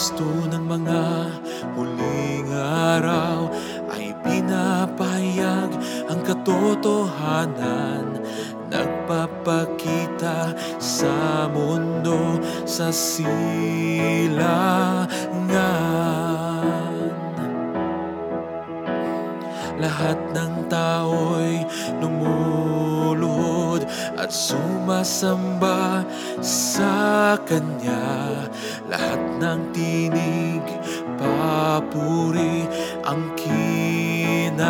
Kristo ng mga huling araw ay pinapahayag ang katotohanan. Nagpapakita sa mundo sa silangan. Lahat ng tao'y lumuluhod at sumasamba sa Kanya Lahat ng tinig, papuri ang kinakanta.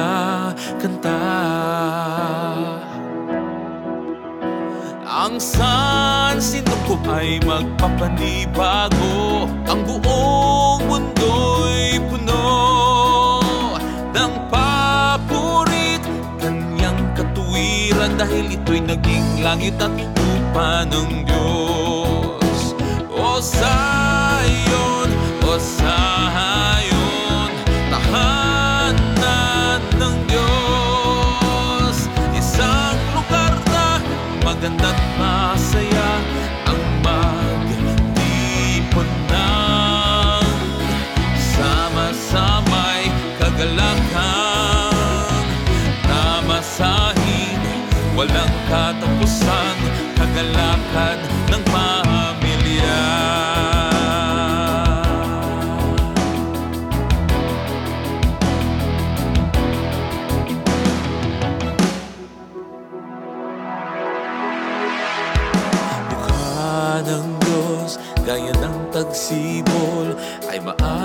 Ang sansindo ko ay magpapanibago? Ang buong mundo'y puno ng papurit. Kanyang katuwiran dahil ito'y naging langit at lupa ng Diyos. O Zion, Zion, tahanan ng Diyos. Isang lugar na maganda't masaya ang magtipon sama-samay kagalakan. Na masahin walang katapusan kagalakan ng pamilya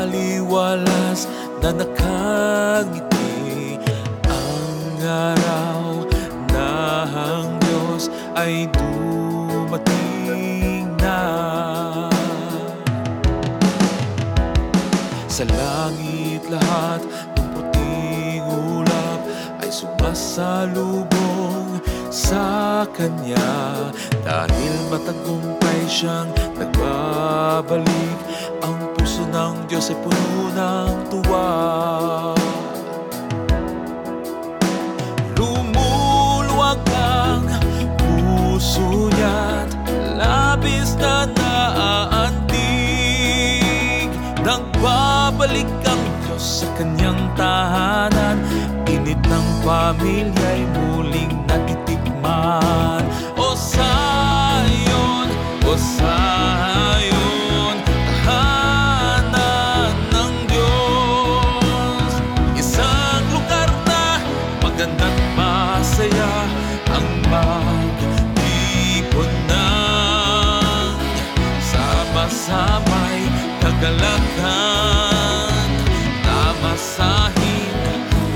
maaliwalas na nakangiti ang araw na ang Diyos ay dumating na. Sa langit lahat ng puting ulap ay sumasalubong sa Kanya. Dahil matagumpay siyang nagbabalik Ang puso ng Diyos ay puno ng tuwa. Lumuluwag ang puso niya't labis na naaantig. Nagbabalik ang Diyos sa kanyang tahanan. Init ng pamilya'y muling natitikman Ang magtipon ng sama-samay kagalakan na masahin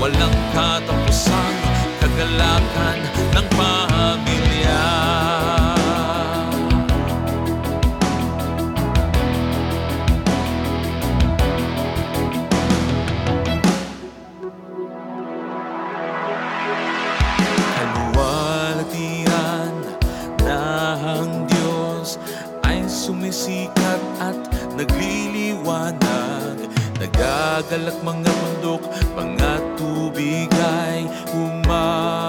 walang katapusan kagalakan ng pamilya sumisikat at nagliliwanag. Nagagalak mga bundok, mga tubig ay humahalakhak.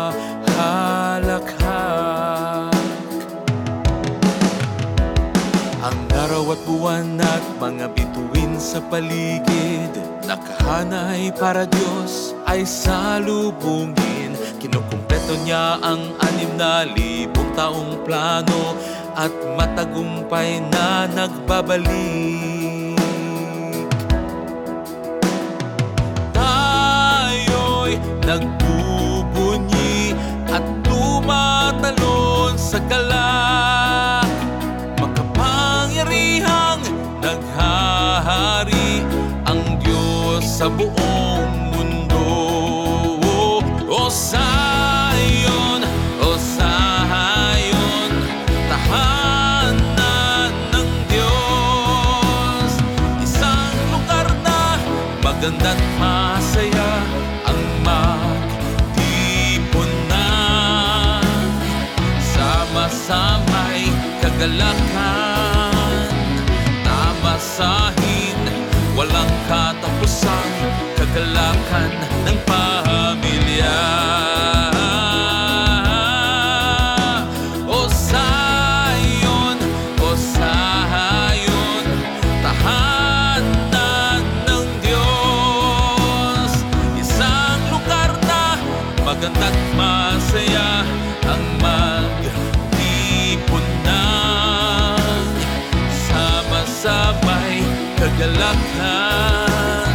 Ang araw at buwan at mga bituin sa paligid Nakahanay para Diyos ay salubungin. Kinukumpleto niya ang anim na libong taong plano At matagumpay na nagbabalik. Tayo'y nagbubunyi at tumatalon sa galak Makapangyarihang naghahari ang Diyos sa buong maganda't masaya ang magtipon ng sama-samay kagalakan Maganda't masaya ang mag-ipon ng Sama-samay kagalakan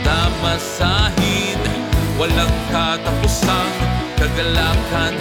Tamasahin, walang katapusang kagalakan